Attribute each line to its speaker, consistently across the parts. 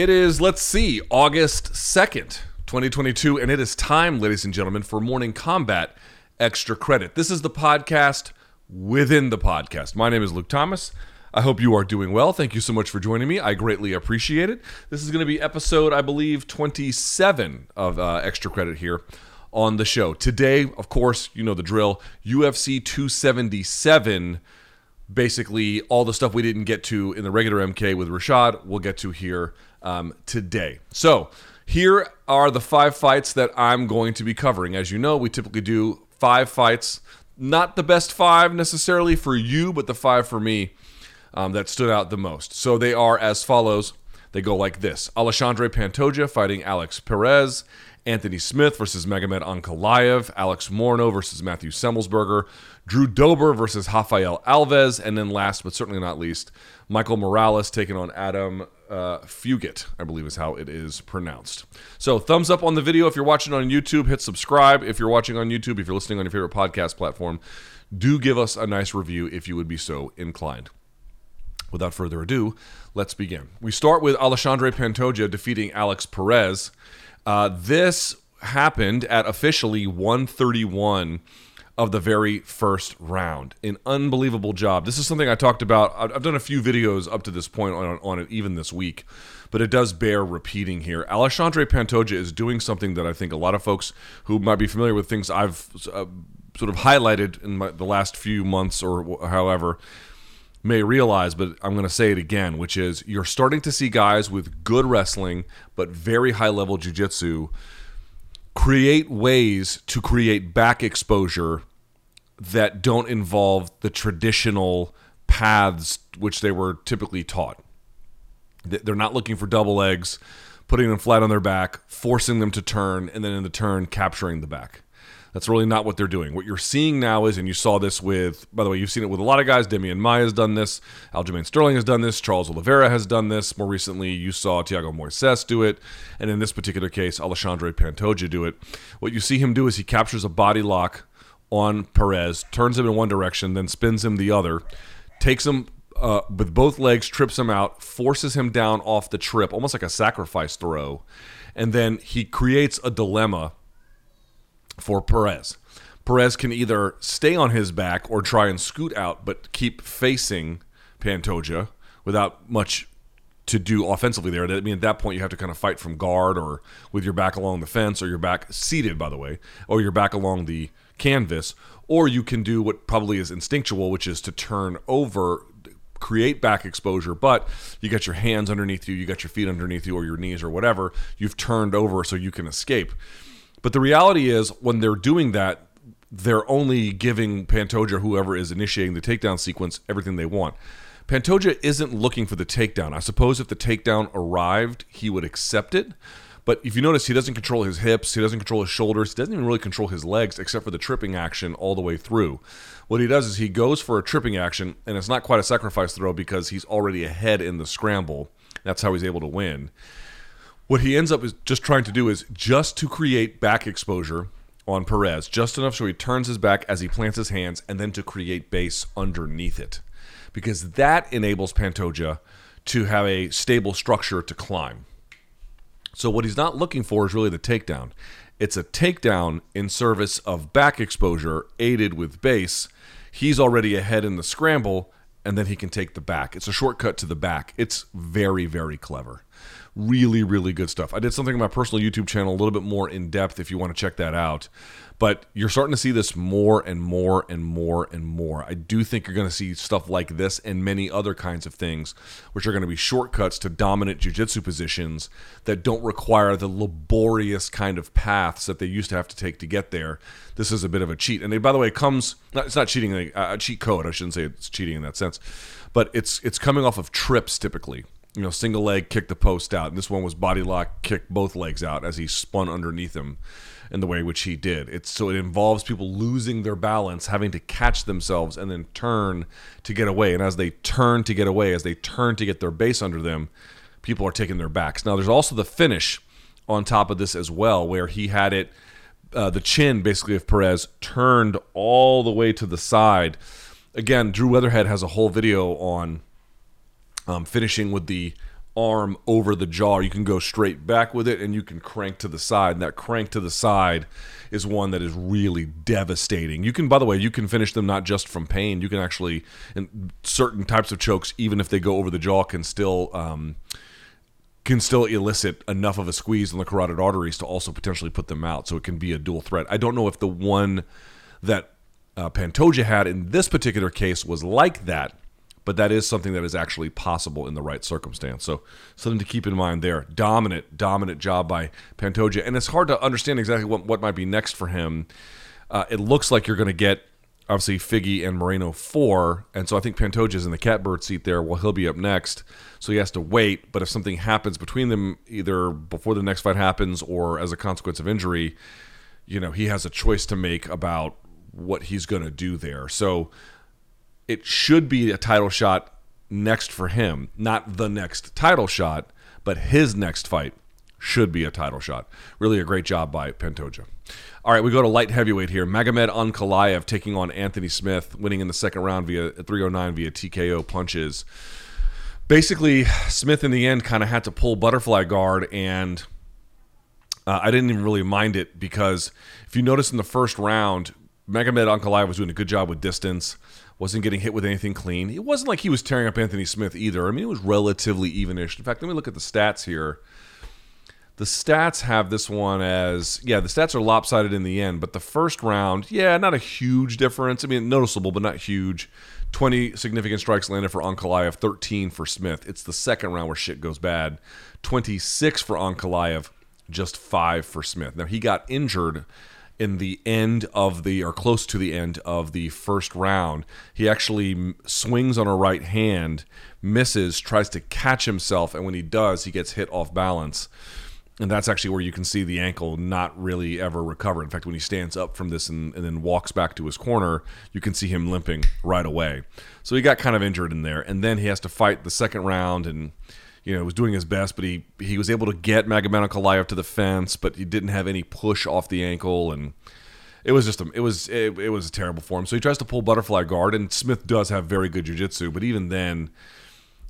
Speaker 1: It is, let's see, August 2nd, 2022, and it is time, ladies and gentlemen, for Morning Kombat Extra Credit. This is the podcast within the podcast. My name is Luke Thomas. I hope you are doing well. Thank you so much for joining me. I greatly appreciate it. This is going to be episode, I believe, 27 of uh, Extra Credit here on the show. Today, of course, you know the drill UFC 277 basically all the stuff we didn't get to in the regular MK with Rashad, we'll get to here um, today. So, here are the five fights that I'm going to be covering. As you know, we typically do five fights. Not the best five necessarily for you, but the five for me um, that stood out the most. So they are as follows. They go like this Alexandre Pantoja fighting Alex Perez. Anthony Smith versus Magomed Ankalaev, Alex Morono versus Matthew Semelsberger, Drew Dober versus Rafael Alves, and then last but certainly not least, Michael Morales taking on Adam uh, Fugitt, I believe is how it is pronounced. So, thumbs up on the video if you're watching on YouTube. Hit subscribe if you're watching on YouTube. If you're listening on your favorite podcast platform, do give us a nice review if you would be so inclined. Without further ado, let's begin. We start with Alexandre Pantoja defeating Alex Perez. Uh, this happened at officially 131 of the very first round. An unbelievable job. This is something I talked about. I've done a few videos up to this point on, on it, even this week, but it does bear repeating here. Alexandre Pantoja is doing something that I think a lot of folks who might be familiar with things I've uh, sort of highlighted in my, the last few months or however may realize, but I'm going to say it again, which is you're starting to see guys with good wrestling but very high level jiu-jitsu create ways to create back exposure that don't involve the traditional paths which they were typically taught. They're not looking for double legs, putting them flat on their back, forcing them to turn, and then in the turn capturing the back. That's really not what they're doing. What you're seeing now is, and you saw this with, by the way, you've seen it with a lot of guys. Demian Maia has done this. Aljamain Sterling has done this. Charles Oliveira has done this. More recently, you saw Thiago Moises do it. And in this particular case, Alexandre Pantoja do it. What you see him do is he captures a body lock on Perez, turns him in one direction, then spins him the other, takes him uh, with both legs, trips him out, forces him down off the trip, almost like a sacrifice throw. And then he creates a dilemma for Perez. Perez can either stay on his back or try and scoot out, but keep facing Pantoja without much to do offensively there. I mean, at that point, you have to kind of fight from guard or with your back along the fence or your back seated, by the way, or your back along the canvas. Or you can do what probably is instinctual, which is to turn over, create back exposure, but you got your hands underneath you, you got your feet underneath you, or your knees or whatever. You've turned over so you can escape. But the reality is, when they're doing that, they're only giving Pantoja, whoever is initiating the takedown sequence, everything they want. Pantoja isn't looking for the takedown. I suppose if the takedown arrived, he would accept it. But if you notice, he doesn't control his hips, he doesn't control his shoulders, he doesn't even really control his legs except for the tripping action all the way through. What he does is he goes for a tripping action, and it's not quite a sacrifice throw because he's already ahead in the scramble. That's how he's able to win. What he ends up is just trying to do is just to create back exposure on Perez, just enough so he turns his back as he plants his hands, and then to create base underneath it, because that enables Pantoja to have a stable structure to climb. So what he's not looking for is really the takedown. It's a takedown in service of back exposure aided with base. He's already ahead in the scramble, and then he can take the back. It's a shortcut to the back. It's very, very clever really, really good stuff. I did something on my personal YouTube channel a little bit more in depth if you want to check that out. But you're starting to see this more and more and more and more. I do think you're going to see stuff like this and many other kinds of things, which are going to be shortcuts to dominant jiu-jitsu positions that don't require the laborious kind of paths that they used to have to take to get there. This is a bit of a cheat. And by the way, it comes, it's not cheating, a cheat code. I shouldn't say it's cheating in that sense. But it's it's coming off of trips typically you know, single leg kick the post out. And this one was body lock, kick both legs out as he spun underneath him in the way which he did. It's so it involves people losing their balance, having to catch themselves and then turn to get away. And as they turn to get away, as they turn to get their base under them, people are taking their backs. Now there's also the finish on top of this as well, where he had it uh, the chin basically of Perez turned all the way to the side. Again, Drew Weatherhead has a whole video on um, finishing with the arm over the jaw. You can go straight back with it and you can crank to the side. And that crank to the side is one that is really devastating. You can, by the way, you can finish them not just from pain. You can actually, in certain types of chokes, even if they go over the jaw, can still. Um, can still elicit enough of a squeeze on the carotid arteries to also potentially put them out. So it can be a dual threat. I don't know if the one that uh, Pantoja had in this particular case was like that, but that is something that is actually possible in the right circumstance. So something to keep in mind there. Dominant, dominant job by Pantoja, and it's hard to understand exactly what what might be next for him. Uh, it looks like you're going to get obviously Figgy and Moreno four, and so I think Pantoja's in the catbird seat there. Well, he'll be up next, so he has to wait. But if something happens between them, either before the next fight happens or as a consequence of injury, you know he has a choice to make about what he's going to do there. So it should be a title shot next for him, not the next title shot, but his next fight should be a title shot. Really a great job by Pantoja. All right, we go to light heavyweight here. Magomed Ankalaev taking on Anthony Smith, winning in the second round via 309 via TKO punches. Basically, Smith in the end kind of had to pull butterfly guard, and uh, I didn't even really mind it because if you notice in the first round, Magomed Ankalaev was doing a good job with distance wasn't getting hit with anything clean. It wasn't like he was tearing up Anthony Smith either. I mean, it was relatively evenish. In fact, let me look at the stats here. The stats have this one as yeah, the stats are lopsided in the end, but the first round, yeah, not a huge difference. I mean, noticeable, but not huge. 20 significant strikes landed for Ankalaev, 13 for Smith. It's the second round where shit goes bad. 26 for Ankalaev, just 5 for Smith. Now, he got injured in the end of the or close to the end of the first round. He actually swings on a right hand, misses, tries to catch himself, and when he does, he gets hit off balance. And that's actually where you can see the ankle not really ever recover. In fact, when he stands up from this and, and then walks back to his corner, you can see him limping right away. So he got kind of injured in there. And then he has to fight the second round and you know, was doing his best, but he he was able to get Magomed Ankalaev to the fence, but he didn't have any push off the ankle, and it was just a, it was it, it was a terrible form. So he tries to pull butterfly guard, and Smith does have very good jiu-jitsu, but even then,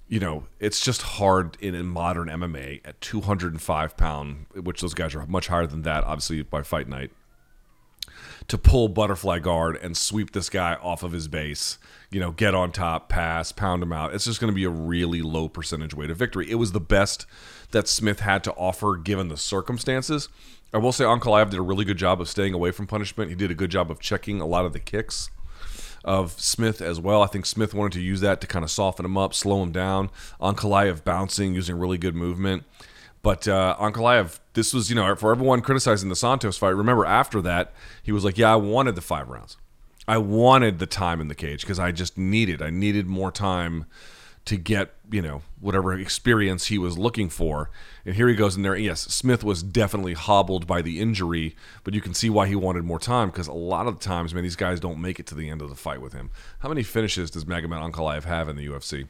Speaker 1: you know, it's just hard in, in modern MMA at 205 pound, which those guys are much higher than that, obviously by fight night to pull butterfly guard and sweep this guy off of his base, you know, get on top, pass, pound him out. It's just going to be a really low percentage way to victory. It was the best that Smith had to offer given the circumstances. I will say Ankalaev did a really good job of staying away from punishment. He did a good job of checking a lot of the kicks of Smith as well. I think Smith wanted to use that to kind of soften him up, slow him down. Ankalaev bouncing, using really good movement. But uh, Ankalaev, this was, you know, for everyone criticizing the Santos fight, remember after that, he was like, yeah, I wanted the five rounds. I wanted the time in the cage because I just needed, I needed more time to get, you know, whatever experience he was looking for. And here he goes in there. Yes, Smith was definitely hobbled by the injury, but you can see why he wanted more time because a lot of the times, man, these guys don't make it to the end of the fight with him. How many finishes does Magomed Ankalaev have in the UFC?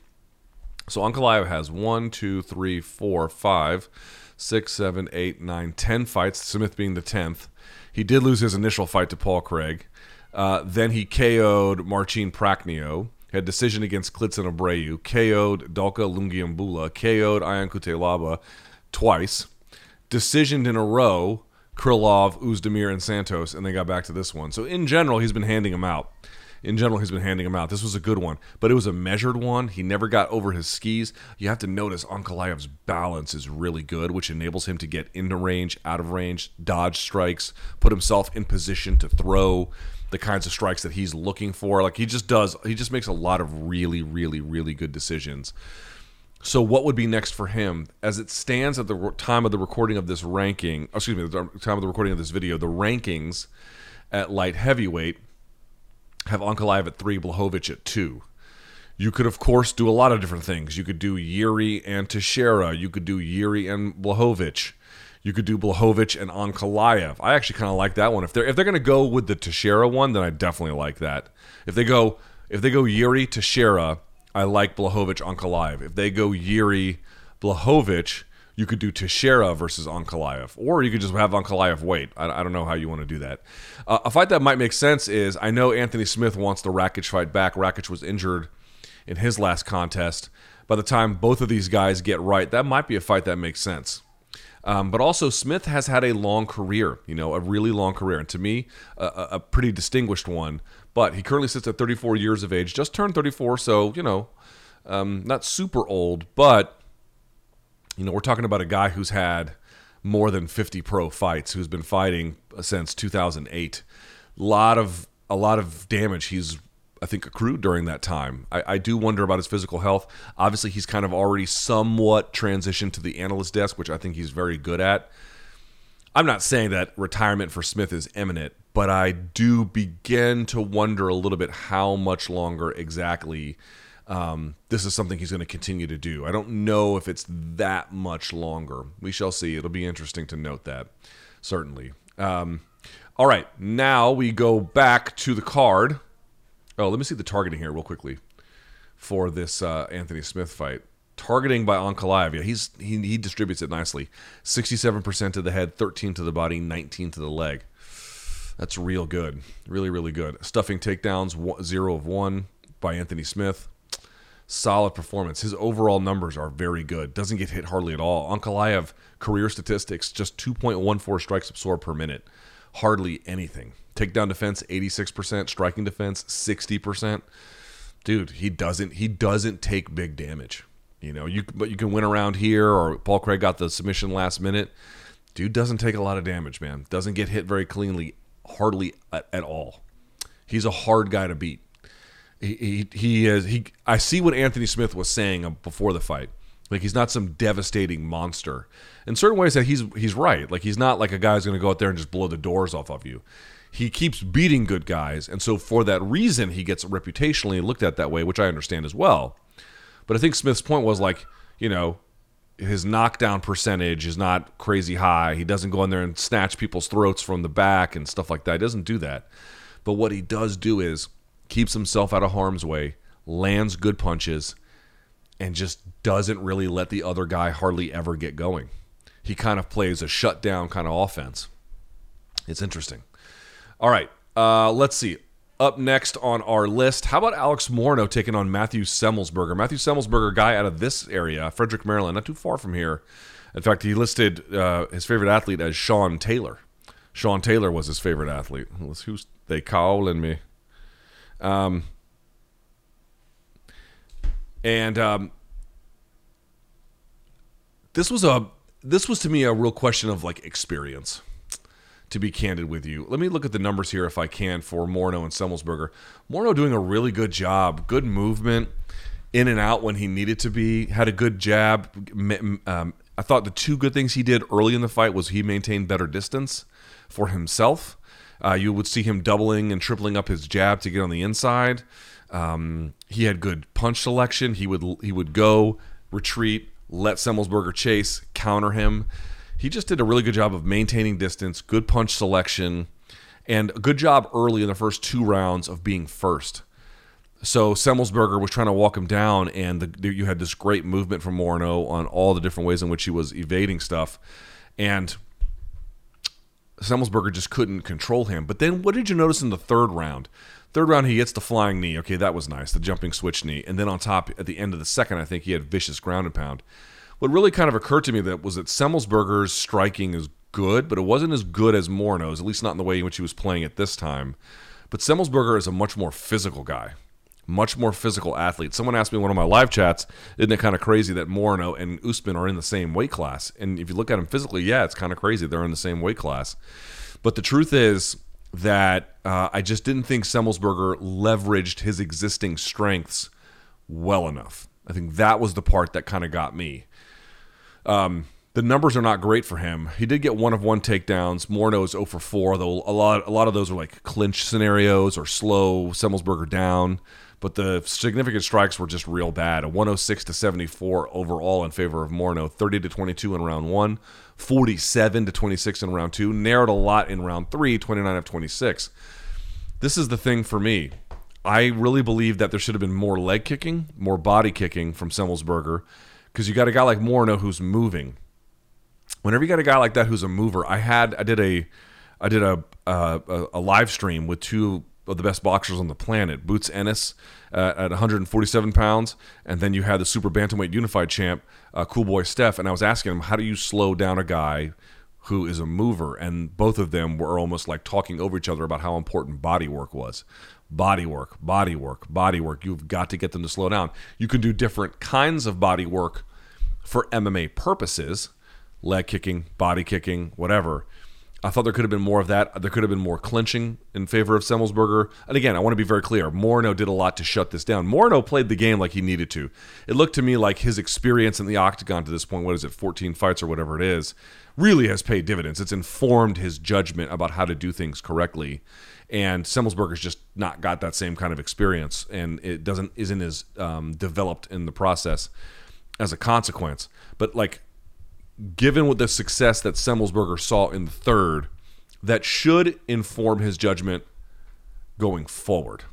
Speaker 1: So Ankalaev has one, two, three, four, five, six, seven, eight, nine, ten fights. Smith being the tenth. He did lose his initial fight to Paul Craig. Uh, then he KO'd Marcin Prachnio. Had decision against Klidson Abreu. KO'd Dalcha Lungiambula. KO'd Ion Cutelaba twice. Decisioned in a row Krylov, Ozdemir, and Santos, and they got back to this one. So in general, he's been handing them out in general, he's been handing them out. This was a good one, but it was a measured one. He never got over his skis. You have to notice Ankalaev's balance is really good, which enables him to get into range, out of range, dodge strikes, put himself in position to throw the kinds of strikes that he's looking for. Like he just does, he just makes a lot of really, really, really good decisions. So, what would be next for him as it stands at the time of the recording of this ranking? Excuse me, the time of the recording of this video, the rankings at light heavyweight have Ankalaev at three, Blachowicz at two. You could, of course, do a lot of different things. You could do Yuri and Teixeira. You could do Yuri and Blachowicz. You could do Blachowicz and Ankalaev. I actually kind of like that one. If they're if they're going to go with the Teixeira one, then I definitely like that. If they go if they go Yuri Teixeira, I like Blachowicz Ankalaev. If they go Yuri Blachowicz, you could do Teixeira versus Ankalaev, or you could just have Ankalaev wait. I, I don't know how you want to do that. Uh, a fight that might make sense is I know Anthony Smith wants the Rakic fight back. Rakic was injured in his last contest. By the time both of these guys get right, that might be a fight that makes sense. Um, but also, Smith has had a long career, you know, a really long career, and to me, a, a pretty distinguished one. But he currently sits at 34 years of age, just turned 34, so, you know, um, not super old, but, you know, we're talking about a guy who's had more than 50 pro fights, who's been fighting since 2008. A lot of a lot of damage he's I think accrued during that time. I, I, do wonder about his physical health. Obviously, he's kind of already somewhat transitioned to the analyst desk, which I think he's very good at. I'm not saying that retirement for Smith is imminent, but I do begin to wonder a little bit how much longer exactly um, this is something he's going to continue to do. I don't know if it's that much longer. We shall see. It'll be interesting to note that, certainly. Um, all right, now we go back to the card. Oh, let me see the targeting here real quickly for this uh, Anthony Smith fight. Targeting by Ankalaev, yeah, he's he, he distributes it nicely. Sixty-seven percent to the head, thirteen to the body, nineteen to the leg. That's real good, really really good. Stuffing takedowns, one, zero of one by Anthony Smith. Solid performance. His overall numbers are very good. Doesn't get hit hardly at all. Ankalaev career statistics just 2.14 strikes absorbed per minute hardly anything. Takedown defense 86%, striking defense 60%. Dude, he doesn't he doesn't take big damage. You know, you but you can win around here or Paul Craig got the submission last minute. Dude doesn't take a lot of damage, man. Doesn't get hit very cleanly, hardly at, at all. He's a hard guy to beat. He, he, is he I see what Anthony Smith was saying before the fight. Like he's not some devastating monster. In certain ways, that he's he's right. Like he's not like a guy who's going to go out there and just blow the doors off of you. He keeps beating good guys, and so for that reason, he gets reputationally looked at that way, which I understand as well. But I think Smith's point was like, you know, his knockdown percentage is not crazy high. He doesn't go in there and snatch people's throats from the back and stuff like that. He doesn't do that. But what he does do is keeps himself out of harm's way, lands good punches, and just doesn't really let the other guy hardly ever get going. He kind of plays a shutdown kind of offense. It's interesting. All right, uh, let's see. Up next on our list, how about Alex Morono taking on Matthew Semelsberger? Matthew Semelsberger, guy out of this area, Frederick, Maryland, not too far from here. In fact, he listed uh, his favorite athlete as Sean Taylor. Sean Taylor was his favorite athlete. Who's they calling me? Um, and um, this was a this was to me a real question of like experience. To be candid with you, let me look at the numbers here if I can for Morono and Semelsberger. Morono doing a really good job, good movement, in and out when he needed to be. Had a good jab. Um, I thought the two good things he did early in the fight was he maintained better distance for himself. Uh, you would see him doubling and tripling up his jab to get on the inside. Um, he had good punch selection. He would he would go retreat, let Semelsberger chase, counter him. He just did a really good job of maintaining distance, good punch selection, and a good job early in the first two rounds of being first. So Semelsberger was trying to walk him down, and the, you had this great movement from Morono on all the different ways in which he was evading stuff, and Semelsberger just couldn't control him. But then, what did you notice in the third round? Third round, he gets the flying knee. Okay, that was nice, the jumping switch knee. And then on top, at the end of the second, I think he had vicious ground and pound. What really kind of occurred to me that was that Semelsberger's striking is good, but it wasn't as good as Morono's, at least not in the way in which he was playing it this time. But Semelsberger is a much more physical guy, much more physical athlete. Someone asked me in one of my live chats, isn't it kind of crazy that Morono and Usman are in the same weight class? And if you look at them physically, yeah, it's kind of crazy. They're in the same weight class. But the truth is, that uh, I just didn't think Semelsberger leveraged his existing strengths well enough. I think that was the part that kind of got me. Um, the numbers are not great for him. He did get one of one takedowns. Morono is 0 for 4, though a lot a lot of those are like clinch scenarios or slow Semelsberger down. But the significant strikes were just real bad. A 106 to 74 overall in favor of Morono, 30 to 22 in round one, 47 to 26 in round two, narrowed a lot in round three, 29 of 26. This is the thing for me. I really believe that there should have been more leg kicking, more body kicking from Semelsberger, because you got a guy like Morono who's moving. Whenever you got a guy like that who's a mover, I had I did a I did a uh, a, a live stream with two of the best boxers on the planet, Boots Ennis uh, at 147 pounds, and then you had the super bantamweight unified champ, uh, Cool Boy Steph, and I was asking him, how do you slow down a guy who is a mover? And both of them were almost like talking over each other about how important body work was. Body work, body work, body work. You've got to get them to slow down. You can do different kinds of body work for MMA purposes, leg kicking, body kicking, whatever. I thought there could have been more of that. There could have been more clinching in favor of Semelsberger. And again, I want to be very clear. Morono did a lot to shut this down. Morono played the game like he needed to. It looked to me like his experience in the octagon to this point, what is it, 14 fights or whatever it is, really has paid dividends. It's informed his judgment about how to do things correctly. And Semelsberger's just not got that same kind of experience, and it doesn't isn't as um, developed in the process as a consequence. But like given what the success that Semelsberger saw in the third, that should inform his judgment going forward.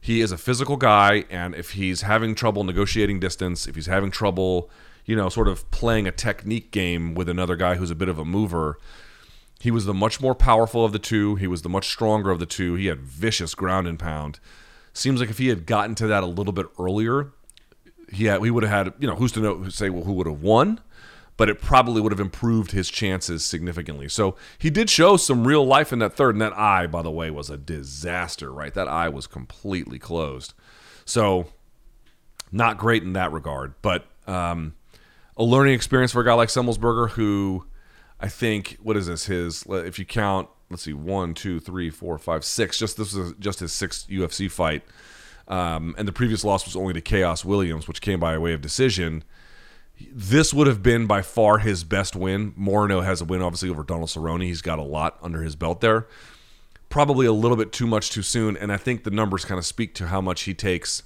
Speaker 1: He is a physical guy, and if he's having trouble negotiating distance, if he's having trouble, you know, sort of playing a technique game with another guy who's a bit of a mover, he was the much more powerful of the two. He was the much stronger of the two. He had vicious ground and pound. Seems like if he had gotten to that a little bit earlier, he had, we would have had, you know, who's to know, say, well, who would have won? But it probably would have improved his chances significantly. So he did show some real life in that third, and that eye, by the way, was a disaster, right? That eye was completely closed. So not great in that regard, but um, a learning experience for a guy like Semelsberger, who I think, what is this? His, if you count, let's see, one, two, three, four, five, six. Just this was just his sixth UFC fight, um, and the previous loss was only to Khaos Williams, which came by way of decision this would have been by far his best win. Morono has a win, obviously, over Donald Cerrone. He's got a lot under his belt there. Probably a little bit too much too soon, and I think the numbers kind of speak to how much he takes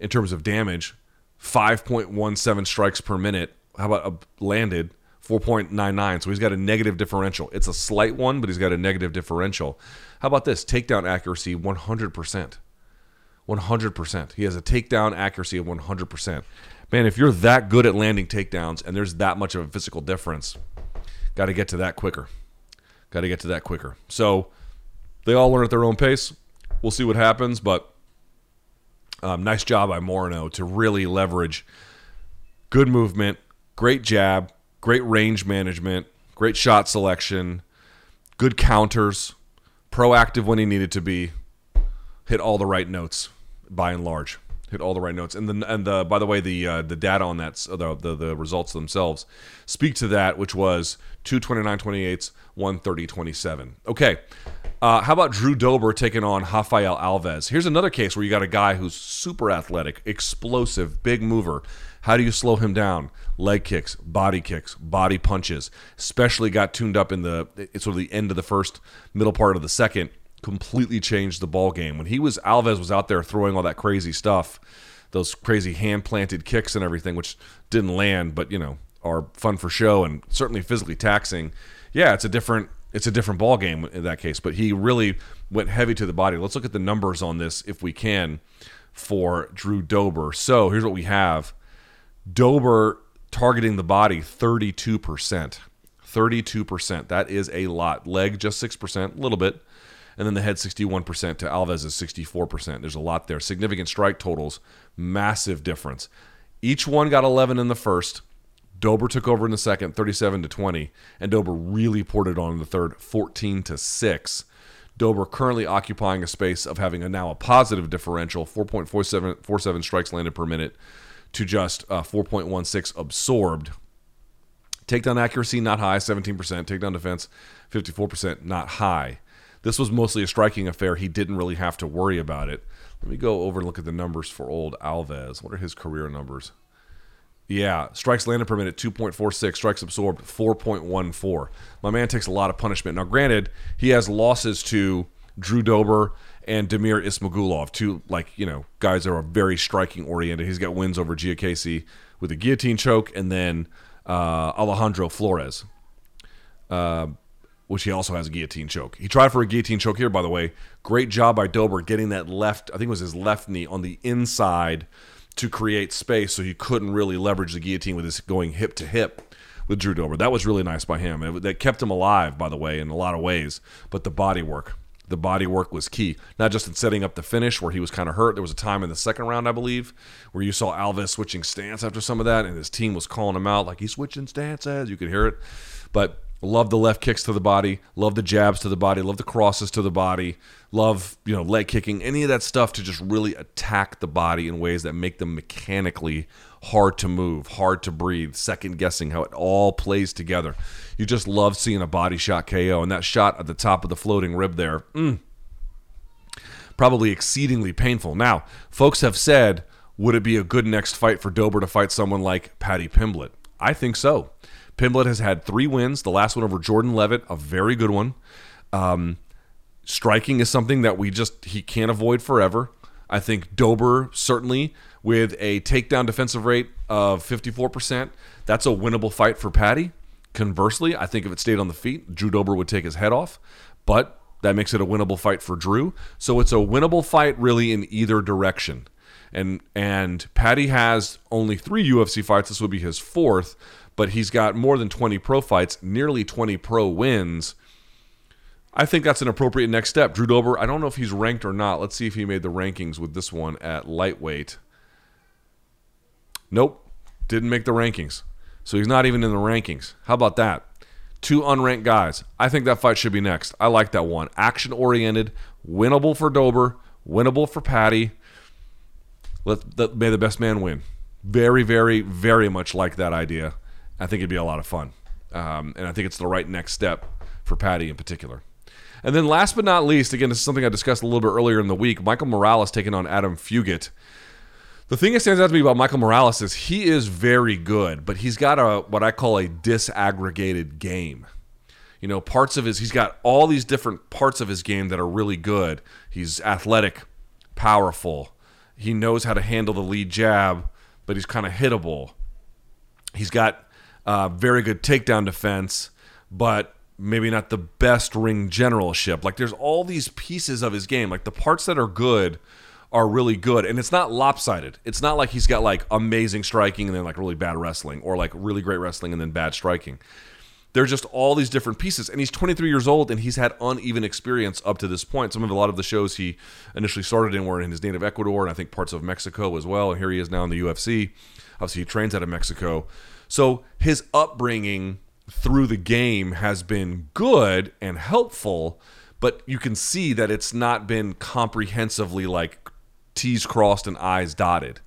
Speaker 1: in terms of damage. 5.17 strikes per minute. How about a landed 4.99? So he's got a negative differential. It's a slight one, but he's got a negative differential. How about this? Takedown accuracy 100%. 100%. He has a takedown accuracy of 100% man, if you're that good at landing takedowns and there's that much of a physical difference, got to get to that quicker. Got to get to that quicker. So they all learn at their own pace. We'll see what happens, but um, nice job by Morono to really leverage good movement, great jab, great range management, great shot selection, good counters, proactive when he needed to be, hit all the right notes by and large hit all the right notes. And the and the by the way, the uh, the data on that, the, the the results themselves speak to that, which was two twenty nine twenty eights, one thirty twenty seven. Okay. Uh, how about Drew Dober taking on Rafael Alves? Here's another case where you got a guy who's super athletic, explosive, big mover. How do you slow him down? Leg kicks, body kicks, body punches. Especially got tuned up in the sort of the end of the first, middle part of the second completely changed the ball game. When he was Alves was out there throwing all that crazy stuff, those crazy hand planted kicks and everything, which didn't land, but you know are fun for show and certainly physically taxing. Yeah, it's a different it's a different ball game in that case. But he really went heavy to the body. Let's look at the numbers on this if we can for Drew Dober. So here's what we have: Dober targeting the body 32%. 32%. That is a lot. Leg just 6%, a little bit and then the head 61% to Alves is 64%. There's a lot there. Significant strike totals, massive difference. Each one got 11 in the first. Dober took over in the second, 37 to 20, and Dober really poured it on in the third, 14 to 6. Dober currently occupying a space of having a now a positive differential, 4.47 strikes landed per minute to just uh, 4.16 absorbed. Takedown accuracy not high, 17%. Takedown defense 54%, not high. This was mostly a striking affair. He didn't really have to worry about it. Let me go over and look at the numbers for old Alves. What are his career numbers? Yeah, strikes landed per minute 2.46, strikes absorbed 4.14. My man takes a lot of punishment. Now, granted, he has losses to Drew Dober and Damir Ismagulov, two like you know guys that are very striking oriented. He's got wins over Gia Diakiese with a guillotine choke, and then uh, Alejandro Flores. Uh, which he also has a guillotine choke. He tried for a guillotine choke here, by the way. Great job by Dober getting that left, I think it was his left knee on the inside to create space so he couldn't really leverage the guillotine with his going hip to hip with Drew Dober. That was really nice by him. It, that kept him alive, by the way, in a lot of ways. But the body work, The body work was key, not just in setting up the finish where he was kind of hurt. There was a time in the second round, I believe, where you saw Alves switching stance after some of that, and his team was calling him out like he's switching stances. You could hear it. But love the left kicks to the body, love the jabs to the body, love the crosses to the body, love, you know, leg kicking, any of that stuff to just really attack the body in ways that make them mechanically hard to move, hard to breathe, second guessing how it all plays together. You just love seeing a body shot KO and that shot at the top of the floating rib there. Mm, probably exceedingly painful. Now, folks have said, would it be a good next fight for Dober to fight someone like Paddy Pimblett? I think so. Pimblett has had three wins. The last one over Jordan Leavitt, a very good one. Um, striking is something that we just he can't avoid forever. I think Dober certainly with a takedown defensive rate of 54%, that's a winnable fight for Paddy. Conversely, I think if it stayed on the feet, Drew Dober would take his head off, but that makes it a winnable fight for Drew. So it's a winnable fight really in either direction. And and Paddy has only 3 UFC fights. This would be his fourth but he's got more than 20 pro fights, nearly 20 pro wins. I think that's an appropriate next step. Drew Dober, I don't know if he's ranked or not. Let's see if he made the rankings with this one at lightweight. Nope, didn't make the rankings. So he's not even in the rankings. How about that? Two unranked guys. I think that fight should be next. I like that one. Action oriented, winnable for Dober, winnable for Paddy. Let, may the best man win. Very, very, very much like that idea. I think it'd be a lot of fun. Um, and I think it's the right next step for Paddy in particular. And then last but not least, again, this is something I discussed a little bit earlier in the week. Michael Morales taking on Adam Fugitt. The thing that stands out to me about Michael Morales is he is very good, but he's got a what I call a disaggregated game. You know, parts of his he's got all these different parts of his game that are really good. He's athletic, powerful. He knows how to handle the lead jab, but he's kind of hittable. He's got uh, very good takedown defense, but maybe not the best ring generalship. Like there's all these pieces of his game. Like the parts that are good are really good, and it's not lopsided. It's not like he's got like amazing striking and then like really bad wrestling, or like really great wrestling and then bad striking. There's just all these different pieces, and he's 23 years old, and he's had uneven experience up to this point. Some of a lot of the shows he initially started in were in his native Ecuador, and I think parts of Mexico as well. And here he is now in the UFC. Obviously, he trains out of Mexico. So his upbringing through the game has been good and helpful, but you can see that it's not been comprehensively like T's crossed and I's dotted.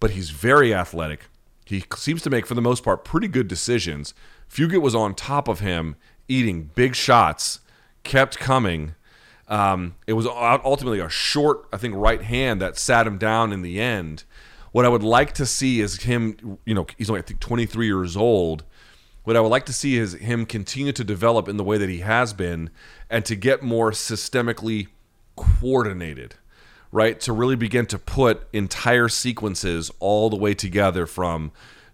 Speaker 1: But he's very athletic. He seems to make, for the most part, pretty good decisions. Fugitt was on top of him, eating big shots, kept coming. Um, it was ultimately a short, I think, right hand that sat him down in the end. What I would like to see is him, you know, he's only I think 23 years old. What I would like to see is him continue to develop in the way that he has been and to get more systemically coordinated, right? To really begin to put entire sequences all the way together from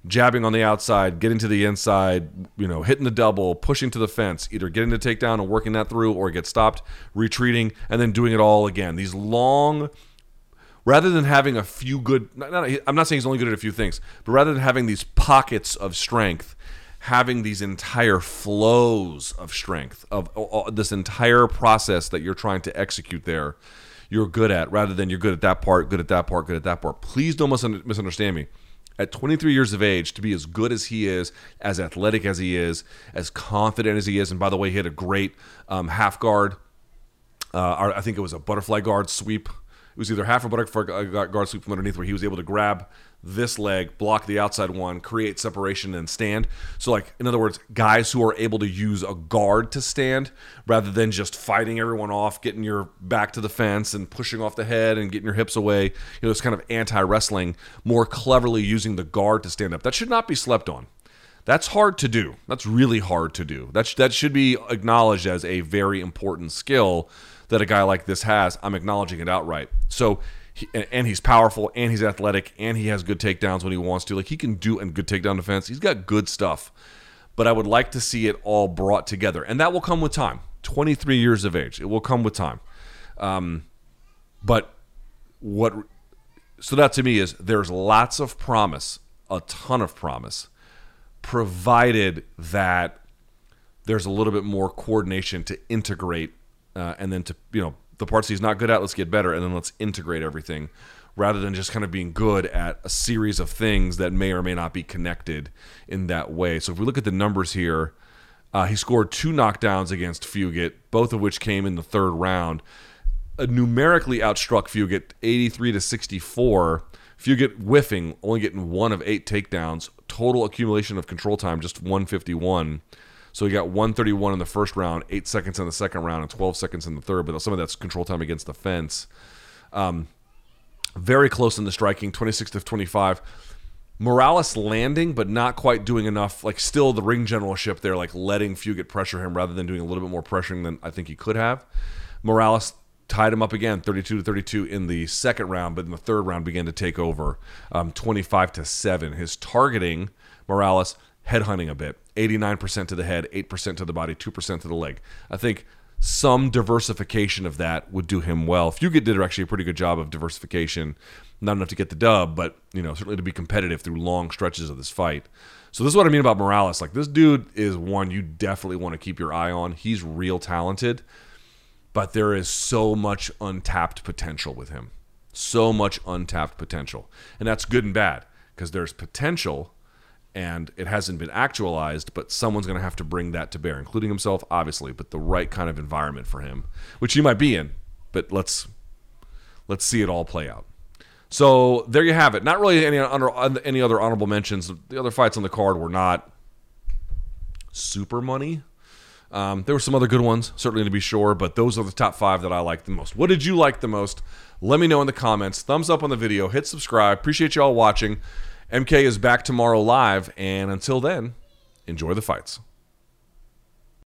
Speaker 1: jabbing on the outside, getting to the inside, you know, hitting the double, pushing to the fence, either getting the takedown and working that through or get stopped, retreating, and then doing it all again. These long rather than having a few good not, not, i'm not saying he's only good at a few things but rather than having these pockets of strength having these entire flows of strength of, of this entire process that you're trying to execute there you're good at rather than you're good at that part good at that part good at that part please don't misunderstand me at 23 years of age to be as good as he is as athletic as he is as confident as he is. And by the way he had a great um, half guard. Uh, I think it was a butterfly guard sweep. It was either half a butterfly guard sweep from underneath where he was able to grab this leg, block the outside one, create separation, and stand. So, like, in other words, guys who are able to use a guard to stand rather than just fighting everyone off, getting your back to the fence and pushing off the head and getting your hips away. You know, it's kind of anti wrestling, more cleverly using the guard to stand up. That should not be slept on. That's hard to do. That's really hard to do. That, sh- that should be acknowledged as a very important skill that a guy like this has. I'm acknowledging it outright. So, he, and he's powerful, and he's athletic, and he has good takedowns when he wants to. Like he can do and good takedown defense. He's got good stuff. But I would like to see it all brought together, and that will come with time. 23 years of age, it will come with time. Um, but what? So that to me is there's lots of promise, a ton of promise, provided that there's a little bit more coordination to integrate uh, and then to you know the parts he's not good at, let's get better, and then let's integrate everything rather than just kind of being good at a series of things that may or may not be connected in that way. So if we look at the numbers here, uh, he scored two knockdowns against Fugitt, both of which came in the third round. Uh, numerically outstruck Fugitt 83 to 64. Fugitt whiffing, only getting one of eight takedowns. Total accumulation of control time just 151. So he got 131 in the first round, eight seconds in the second round, and 12 seconds in the third. But some of that's control time against the fence. Um, very close in the striking, 26 to 25. Morales landing, but not quite doing enough. Like still the ring generalship there, like letting Fugitt pressure him rather than doing a little bit more pressuring than I think he could have. Morales tied him up again, 32 to 32 in the second round, but in the third round began to take over, um, 25 to seven. His targeting, Morales headhunting a bit, 89% to the head, 8% to the body, 2% to the leg. I think some diversification of that would do him well. Fugitt did actually a pretty good job of diversification, not enough to get the dub, but you know certainly to be competitive through long stretches of this fight. So this is what I mean about Morales. Like this dude is one you definitely want to keep your eye on. He's real talented, but there is so much untapped potential with him. So much untapped potential, and that's good and bad because there's potential and it hasn't been actualized, but someone's going to have to bring that to bear, including himself, obviously, but the right kind of environment for him, which he might be in. But let's let's see it all play out. So there you have it. Not really any under, any other honorable mentions. The other fights on the card were not super money. Um, there were some other good ones, certainly to be sure, but those are the top five that I like the most. What did you like the most? Let me know in the comments. Thumbs up on the video. Hit subscribe. Appreciate you all watching. MK is back tomorrow live, and until then, enjoy the fights.